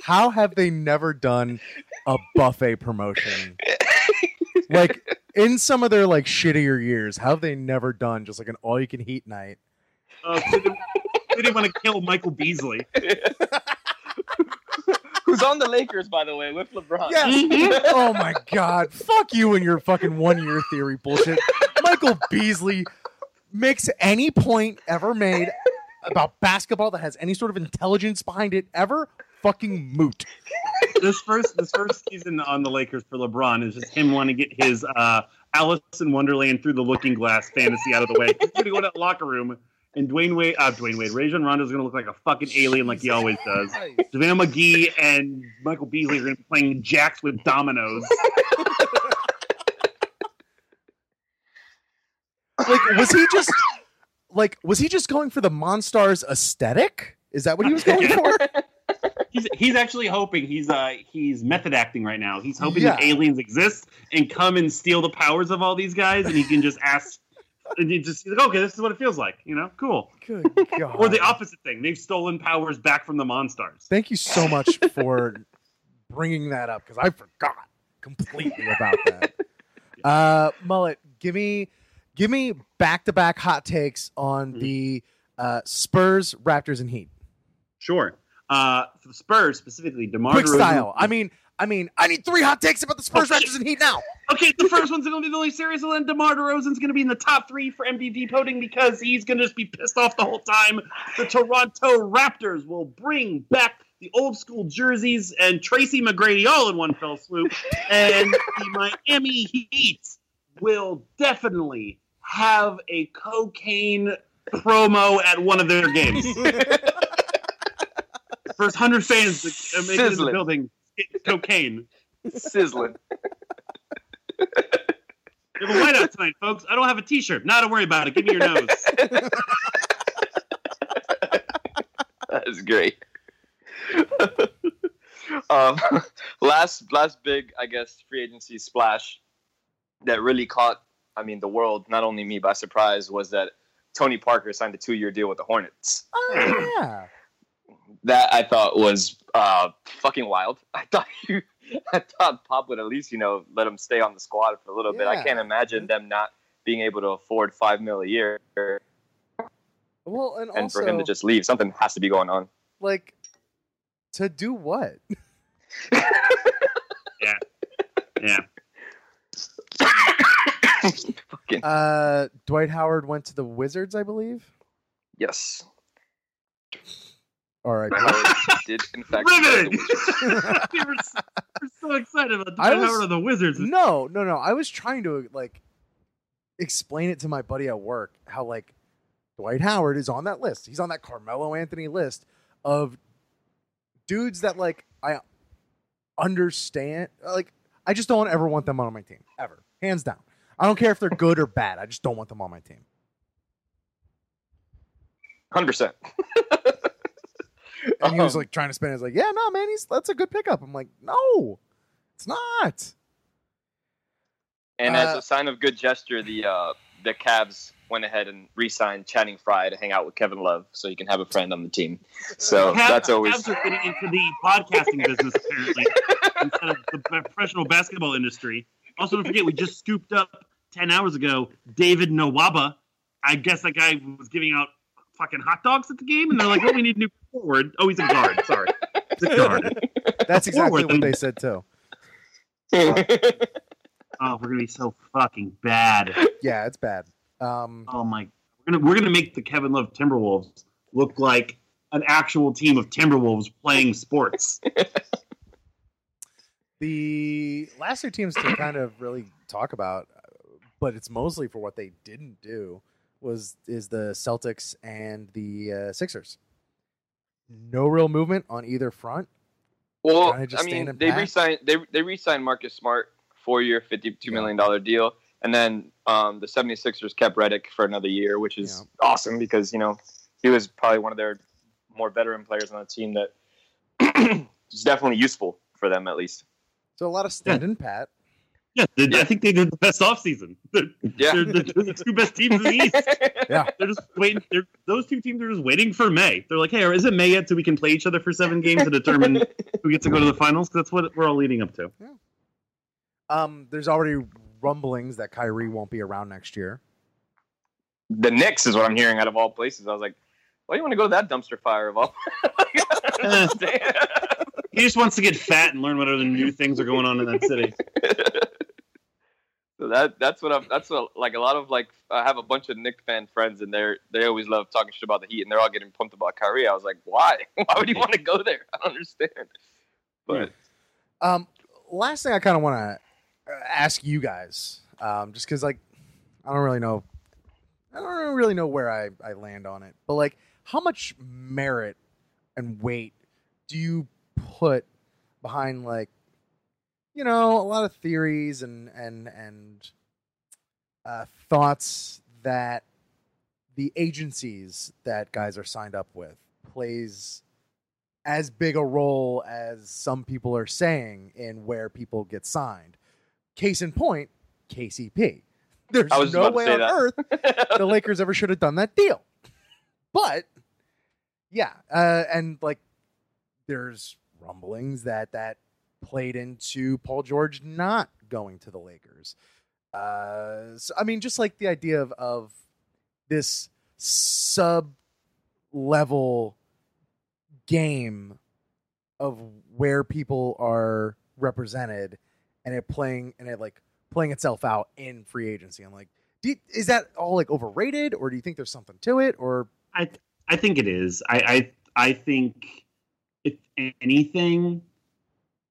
how have they never done a buffet promotion? Like in some of their like shittier years, how have they never done just like an all you can eat night? uh, so they, they didn't want to kill Michael Beasley. Who's on the Lakers, by the way, with LeBron? Yes. oh my god. Fuck you and your fucking one year theory bullshit. Michael Beasley makes any point ever made about basketball that has any sort of intelligence behind it ever fucking moot. This first this first season on the Lakers for LeBron is just him wanting to get his uh, Alice in Wonderland through the Looking Glass fantasy out of the way. He's gonna go to that locker room. And Dwyane Wade, uh, Dwyane Wade, Rajon Rondo is going to look like a fucking alien like he always does. JaVale McGee and Michael Beasley are going to be playing jacks with dominoes. Like was he just like was he just going for the Monstars aesthetic? Is that what he was going for? He's he's actually hoping he's uh he's method acting right now. He's hoping that aliens exist and come and steal the powers of all these guys, and he can just ask. And he just he's like, okay, this is what it feels like, you know, cool. Good god. Or the opposite thing, they've stolen powers back from the Monstars. Thank you so much for bringing that up because I forgot completely about that. Uh, Mullet, give me, give me back to back hot takes on Mhm. the uh, Spurs, Raptors, and Heat. Sure. Uh, for the Spurs specifically, Demar Quick DeRozan- style. I mean, I mean, I need three hot takes about the Spurs, Okay. Raptors, and Heat now. Okay, the first one's going to be the only serious, and then DeMar DeRozan's going to be in the top three for MVP voting because he's going to just be pissed off the whole time. The Toronto Raptors will bring back the old school jerseys and Tracy McGrady all in one fell swoop, and the Miami Heat will definitely have a cocaine promo at one of their games. First hundred fans that uh, make it in the building, cocaine. Sizzling. We have a whiteout tonight, folks. I don't have a T-shirt. Not to worry about it. Give me your nose. That's great. um, last last big, I guess, free agency splash that really caught, I mean, the world, not only me by surprise, was that Tony Parker signed a two-year deal with the Hornets. Oh, yeah. That I thought was uh, fucking wild. I thought you, I thought Pop would at least, you know, let him stay on the squad for a little bit. I can't imagine them not being able to afford five mil a year, Well, and, and also, for him to just leave, something has to be going on. like, to do what? Yeah. Yeah. Fucking Uh, Dwight Howard went to the Wizards, I believe. yes. All right. Howard did in fact. the Riveting! We were, s- we're so excited about I Dwight was- Howard of the Wizards. No, no, no. I was trying to like explain it to my buddy at work how like Dwight Howard is on that list. He's on that Carmelo Anthony list of dudes that like I understand. Like I just don't ever want them on my team ever, hands down. I don't care if they're good or bad. I just don't want them on my team. Hundred percent. And he was Um, like trying to spin. it. He's like, yeah, no, man, he's that's a good pickup. I'm like, no, it's not. And Uh, as a sign of good gesture, the uh, the Cavs went ahead and re-signed Channing Frye to hang out with Kevin Love, so he can have a friend on the team. So Cav- that's always Cavs are getting into the podcasting business apparently instead of the professional basketball industry. Also, don't forget we just scooped up ten hours ago David Nwaba. I guess that guy was giving out fucking hot dogs at the game, and they're like, "Oh, we need a new forward." Oh, he's a guard. Sorry, he's a guard. That's exactly Forward, what they said too. Oh, we're gonna be so fucking bad. Yeah, it's bad. Um, Oh my, we're gonna we're gonna make the Kevin Love Timberwolves look like an actual team of Timberwolves playing sports. The last two teams to kind of really talk about, but it's mostly for what they didn't do, was is the Celtics and the uh, Sixers. No real movement on either front. well, I mean, they pat. re-signed they they re-signed Marcus Smart, four year, fifty-two million dollar deal, and then um, the 76ers kept Redick for another year, which is awesome because you know he was probably one of their more veteran players on the team that is definitely useful for them at least. So a lot of standing pat. Yeah, they- Yeah. I think they did the best offseason. They're, Yeah. they're, the- they're the two best teams in the East. Yeah. They're just waiting. They're, those two teams are just waiting for May. They're like, hey, is it May yet so we can play each other for seven games to determine who gets to go to the finals? 'Cause that's what we're all leading up to. Yeah. Um, there's already rumblings that Kyrie won't be around next year. the Knicks is what I'm hearing out of all places. I was like, why do you want to go to that dumpster fire of all? Damn. He just wants to get fat and learn what other new things are going on in that city. So that that's what I'm. That's what like a lot of like I have a bunch of Knick fan friends and they're they always love talking shit about the Heat and they're all getting pumped about Kyrie. I was like, why? Why would you want to go there? I don't understand. But Um, last thing I kind of want to ask you guys, um, just because like I don't really know, I don't really know where I I land on it, but like how much merit and weight do you put behind like you know a lot of theories and and and uh, thoughts that the agencies that guys are signed up with plays as big a role as some people are saying in where people get signed. Case in point, KCP. There's no way on that. earth the Lakers ever should have done that deal. But yeah, uh, and like there's rumblings that that played into Paul George not going to the Lakers. Uh, so, I mean, just like the idea of of this sub level game of where people are represented and it playing and it like playing itself out in free agency. I'm like, you, is that all like overrated, or do you think there's something to it, or I I think it is. I I, I think if anything,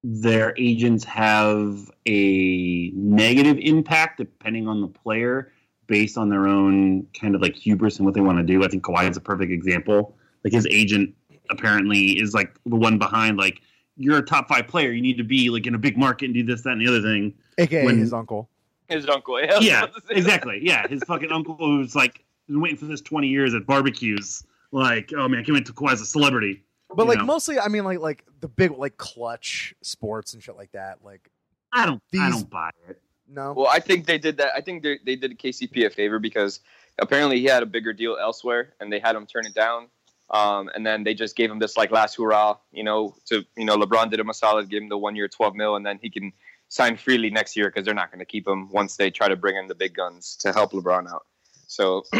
their agents have a negative impact depending on the player based on their own kind of like hubris and what they want to do. I think Kawhi is a perfect example. Like his agent apparently is like the one behind like you're a top five player. You need to be like in a big market and do this, that, and the other thing. aka When- his uncle? his uncle. Yeah, yeah, about that. exactly. Yeah, his fucking uncle who's like been waiting for this twenty years at barbecues. Like, oh man, I can't wait to Kawhi as a celebrity. But like know. mostly, I mean, like like the big like clutch sports and shit like that. Like I don't, I don't buy it. no, Well, I think they did that. I think they they did KCP a favor because apparently he had a bigger deal elsewhere, and they had him turn it down. Um, and then they just gave him this like last hurrah, you know, to you know LeBron did him a solid, gave him the one year twelve mil, and then he can sign freely next year because they're not going to keep him once they try to bring in the big guns to help LeBron out. So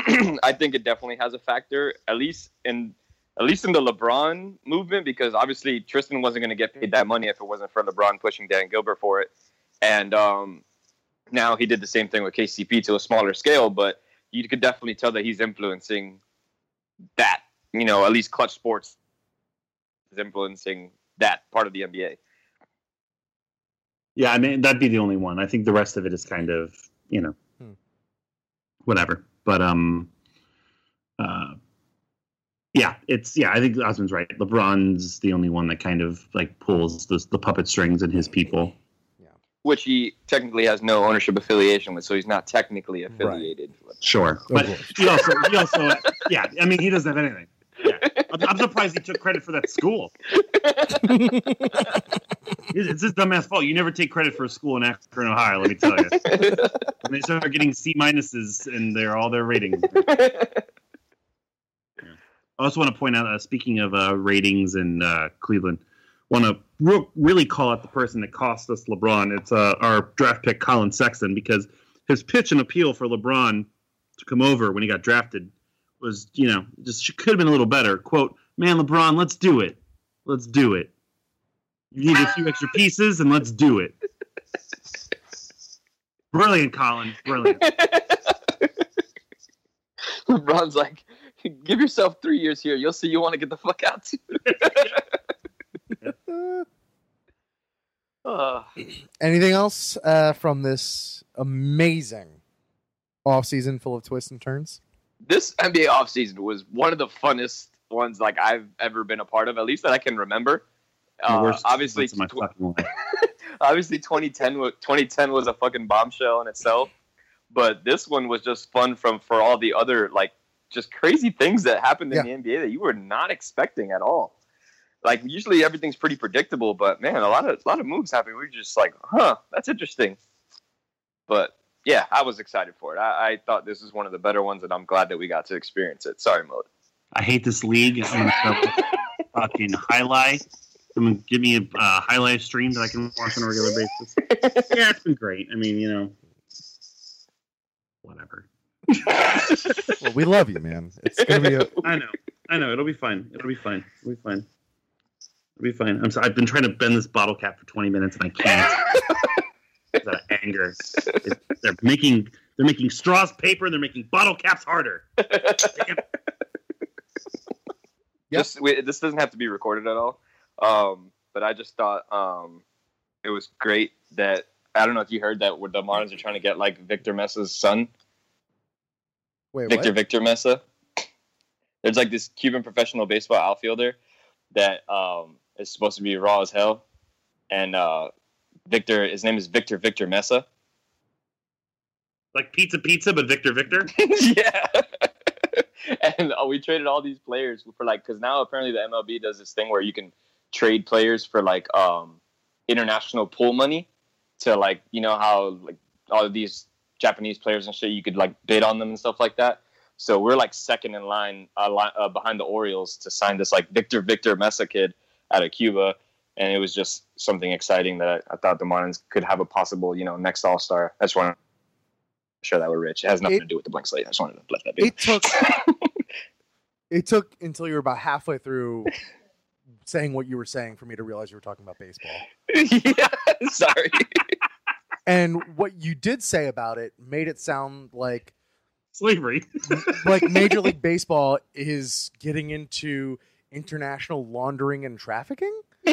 I think it definitely has a factor, at least in at least in the LeBron movement, because obviously Tristan wasn't going to get paid that money if it wasn't for LeBron pushing Dan Gilbert for it, and um, now he did the same thing with KCP to a smaller scale, but you could definitely tell that he's influencing that. You know, at least Clutch Sports is influencing that part of the NBA. Yeah, I mean that'd be the only one. I think the rest of it is kind of, you know, Hmm. whatever. But um, uh, yeah, it's yeah. I think Osman's right. LeBron's the only one that kind of like pulls the the puppet strings and his people. Yeah. Which he technically has no ownership affiliation with, so he's not technically affiliated. with. Sure, but he also he also yeah. I mean, he doesn't have anything. Yeah, I'm, I'm surprised he took credit for that school. It's it's his dumbass fault. You never take credit for a school in Akron, Ohio. Let me tell you. When they start getting C minuses and they're all their ratings. I also want to point out, uh, speaking of uh, ratings in uh, Cleveland, want to re- really call out the person that cost us LeBron. It's uh, our draft pick Collin Sexton because his pitch and appeal for LeBron to come over when he got drafted was, you know, just could have been a little better. "Quote: Man, LeBron, let's do it. Let's do it. You need a few extra pieces, and let's do it." Brilliant, Collin. Brilliant. LeBron's like, give yourself three years here. You'll see you want to get the fuck out. uh, Anything else uh, from this amazing off season full of twists and turns? this NBA offseason was one of the funnest ones like I've ever been a part of, at least that I can remember. Uh, worst obviously, my tw- obviously 2010 was 2010 was a fucking bombshell in itself but this one was just fun from for all the other like just crazy things that happened in the NBA that you were not expecting at all like usually everything's pretty predictable but man a lot of a lot of moves happen we are just like huh that's interesting But yeah, I was excited for it. I, I thought this was one of the better ones, and I'm glad that we got to experience it. Sorry, Mo. I hate this league. I'm gonna start with fucking highlight. Someone give me a uh, highlight stream that I can watch on a regular basis. Yeah, it's been great. I mean, you know, whatever. Well, we love you, man. It's gonna be a I know. I know. It'll be fine. It'll be fine. It'll be fine. It'll be fine. I'm sorry. I've been trying to bend this bottle cap for 20 minutes and I can't. Out of anger. It- they're making they're making straws paper and they're making bottle caps harder. Yes, Just this doesn't have to be recorded at all. Um, but I just thought um, it was great that I don't know if you heard that where the Marlins are trying to get like Victor Mesa's son, wait. Victor What? Victor Mesa. There's like this Cuban professional baseball outfielder that um, is supposed to be raw as hell, and uh, Victor, his name is Victor Victor Mesa. Like pizza pizza, but Victor Victor. yeah. and uh, we traded all these players for like because now apparently the MLB does this thing where you can trade players for like um international pool money to like you know how like all of these Japanese players and shit you could like bid on them and stuff like that. So we're like second in line uh, uh, behind the Orioles to sign this like Victor Victor Mesa kid out of Cuba. And it was just something exciting that I, I thought the Marlins could have a possible, you know, next All Star. I just want to share that with Rich. It has nothing It- to do with the blank slate. I just wanted to let that be. It took it took until you were about halfway through saying what you were saying for me to realize you were talking about baseball. yeah, sorry. And what you did say about it made it sound like Slavery. like Major League Baseball is getting into international laundering and trafficking.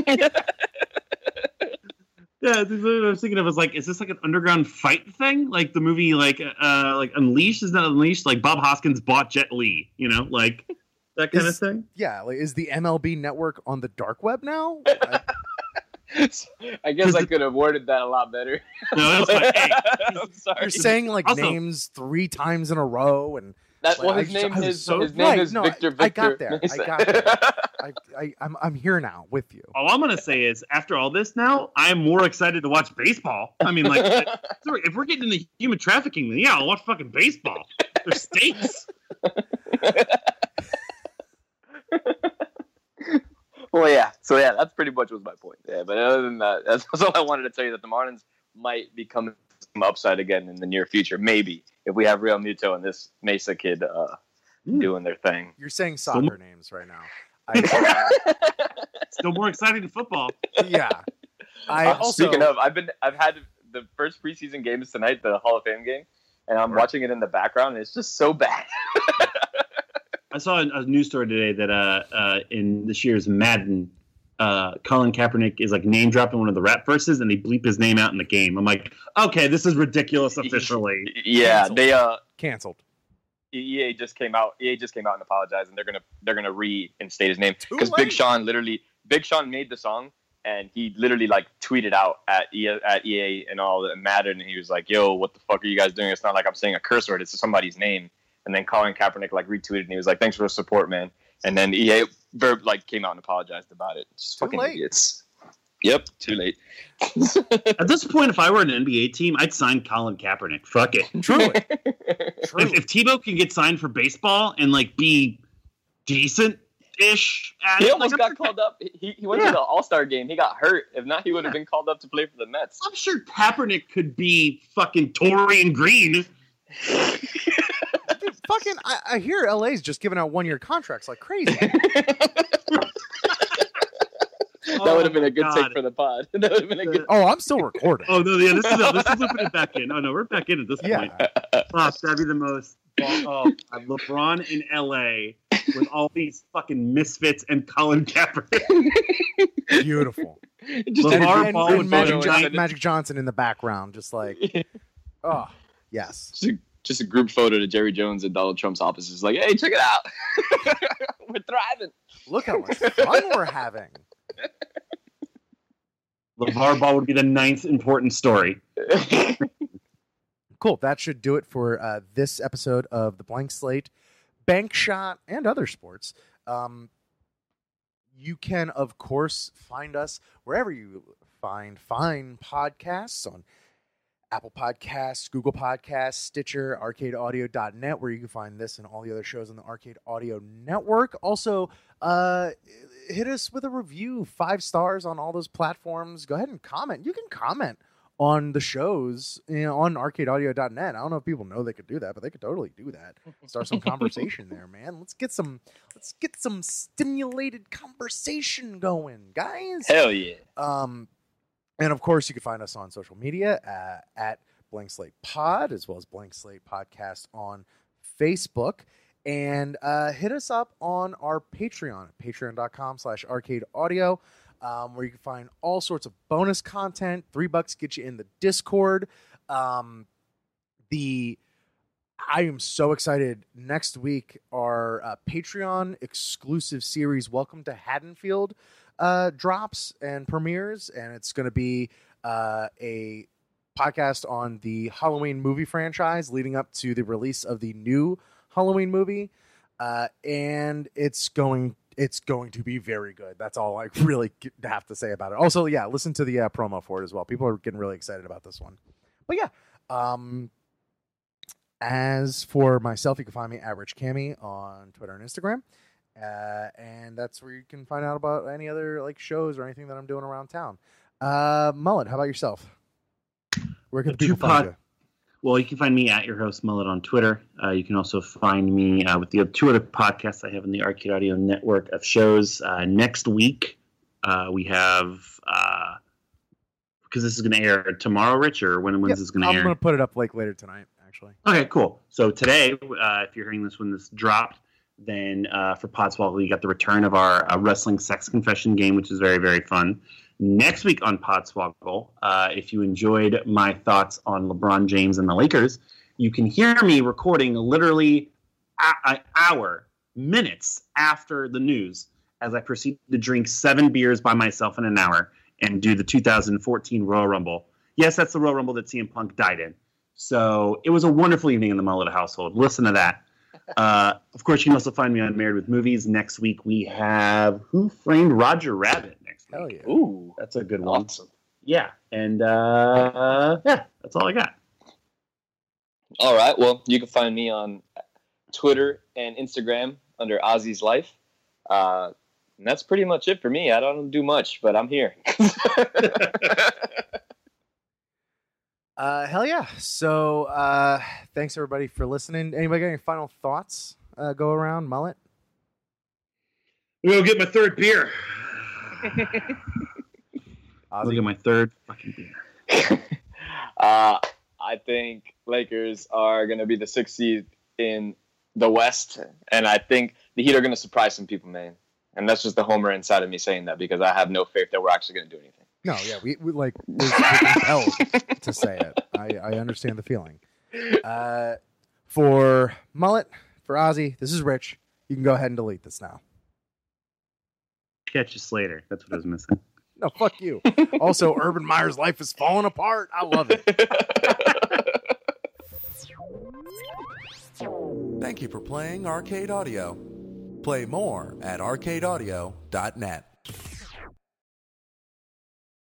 Yeah, what I was thinking of was like, is this like an underground fight thing? Like the movie, like uh, like Unleashed is not Unleashed. Like Bob Hoskins bought Jet Li, you know, like that kind Is- of thing. Yeah, like is the MLB network on the dark web now? I- I guess I could have worded that a lot better. No, that's fine. Hey, I'm sorry. you're saying like Also- names three times in a row, and That, well, his I- name I is so- his name Right, is no, I- Victor. I got there. I got there. I, I, I'm I'm here now with you. all I'm gonna say is, after all this, now I'm more excited to watch baseball. I mean, like, sorry, if we're getting into human trafficking, then yeah, I'll watch fucking baseball. There's stakes. Well, yeah. So yeah, that's pretty much was my point. Yeah, but other than that, that's, that's all I wanted to tell you that the Marlins might be coming some upside again in the near future. Maybe if we have Realmuto and this Mesa kid uh, Hmm. doing their thing. You're saying soccer names right now. I, Still more exciting than football. yeah. I Uh, also Speaking of, I've been I've had the first preseason game is tonight, the Hall of Fame game, and I'm Right. watching it in the background. And it's just so bad. I saw a, a news story today that uh, uh, in this year's Madden, uh, Colin Kaepernick is like name dropping one of the rap verses, and they bleep his name out in the game. I'm like, okay, this is ridiculous officially. yeah, Canceled. they uh canceled. EA just came out. EA just came out and apologized, and they're gonna they're gonna reinstate his name because. Big Sean literally Big Sean made the song and he literally like tweeted out at EA, at EA and all that mattered, and he was like, "Yo, what the fuck are you guys doing? It's not like I'm saying a curse word. It's somebody's name." And then Colin Kaepernick like retweeted and he was like, "Thanks for the support, man." And then EA verb like came out and apologized about it. Just Too fucking late. idiots. Yep, too late. At this point, if I were an NBA team, I'd sign Colin Kaepernick. Fuck it. Truly, If, truly. if Tebow can get signed for baseball and like be decent ish He almost like, got I'm, called up. He, he went Yeah. to the All Star game. He got hurt. If not, he would have been called up to play for the Mets. I'm sure Kaepernick could be fucking and Green. Dude, fucking, I, I hear LA's just giving out one year contracts like crazy. that would have been a good God. take oh for the pod. that would have been a good. Oh, I'm still recording. Oh no, yeah, this is this is looping it back in. Oh no, we're back in at this yeah, point. Fuck, that'd be the most. Oh, LeBron in LA with all these fucking misfits and Colin Kaepernick. beautiful. Just LeVar And, a and- Ball and with Magic, photo John- Magic Johnson in the background, just like, oh, yes. just a, just a group photo to Jerry Jones and Donald Trump's office. offices. Like, hey, check it out. We're thriving. Look how much fun we're having. LeVar Ball would be the ninth important story. Cool. That should do it for uh, this episode of the Blank Slate, Bank Shot, and other sports. Um, you can, of course, find us wherever you find fine podcasts on Apple Podcasts, Google Podcasts, Stitcher, arcadeaudio.net, where you can find this and all the other shows on the Arcade Audio Network. Also, uh, hit us with a review, five stars on all those platforms. Go ahead and comment. You can comment on the shows you know, on arcadeaudio.net. I don't know if people know they could do that, but they could totally do that. Start some conversation there, man. Let's get some let's get some stimulated conversation going, guys. Hell yeah. Um, and of course, you can find us on social media uh, at Blank Slate Pod, as well as Blank Slate Podcast on Facebook. And uh, hit us up on our Patreon at patreon.com slash arcade audio, um, where you can find all sorts of bonus content. Three bucks get you in the Discord. Um, the I am so excited. Next week, our uh, Patreon exclusive series, Welcome to Haddonfield, uh, drops and premieres, and it's going to be uh, a podcast on the Halloween movie franchise leading up to the release of the new Halloween movie, uh, and it's going it's going to be very good. That's all I really have to say about it. Also, yeah, listen to the uh, promo for it as well. People are getting really excited about this one. But yeah, um, as for myself, you can find me at Rich Cami on Twitter and Instagram. Uh, and that's where you can find out about any other like shows or anything that I'm doing around town. Uh, Mullet, how about yourself? Where can The people two find you? Well, you can find me at your host Mullet on Twitter. Uh, you can also find me uh, with the two other podcasts I have in the Arcade Audio network of shows. Uh, next week, uh, we have uh, because this is going to air tomorrow, Rich, or when when's Yep, this going to air? I'm gonna put it up like later tonight, actually. Okay, cool. So today, uh, if you're hearing this when this dropped, then uh, for Podswoggle, we got the return of our uh, wrestling sex confession game, which is very, very fun. Next week on Podswoggle, uh, if you enjoyed my thoughts on LeBron James and the Lakers, you can hear me recording literally an hour, minutes after the news as I proceed to drink seven beers by myself in an hour and do the 2014 Royal Rumble. Yes, that's the Royal Rumble that CM Punk died in. So it was a wonderful evening in the Mullet household. Listen to that. Uh, of course, you can also find me on Married with Movies. Next week we have Who Framed Roger Rabbit. Next week. Hell yeah. Ooh, That's a good one. awesome. Yeah, and uh, yeah, that's all I got. All right. Well, you can find me on Twitter and Instagram under Ozzy's Life. Uh, and that's pretty much it for me. I don't do much, but I'm here. Uh, hell yeah. So uh, thanks everybody for listening. Anybody got any final thoughts? Uh, go around, Mullet. I'm gonna get my third beer. I'll get my third fucking beer. uh, I think Lakers are going to be the sixth seed in the West, and I think the Heat are going to surprise some people, man. And that's just the homer inside of me saying that because I have no faith that we're actually going to do anything. No, yeah, we, we like we're, we're compelled to say it. I, I understand the feeling. Uh, for Mullet, for Ozzy, this is Rich. You can go ahead and delete this now. Catch you later. That's what I was missing. No, fuck you. Also, Urban Meyer's life is falling apart. I love it. Thank you for playing Arcade Audio. Play more at arcadeaudio.net.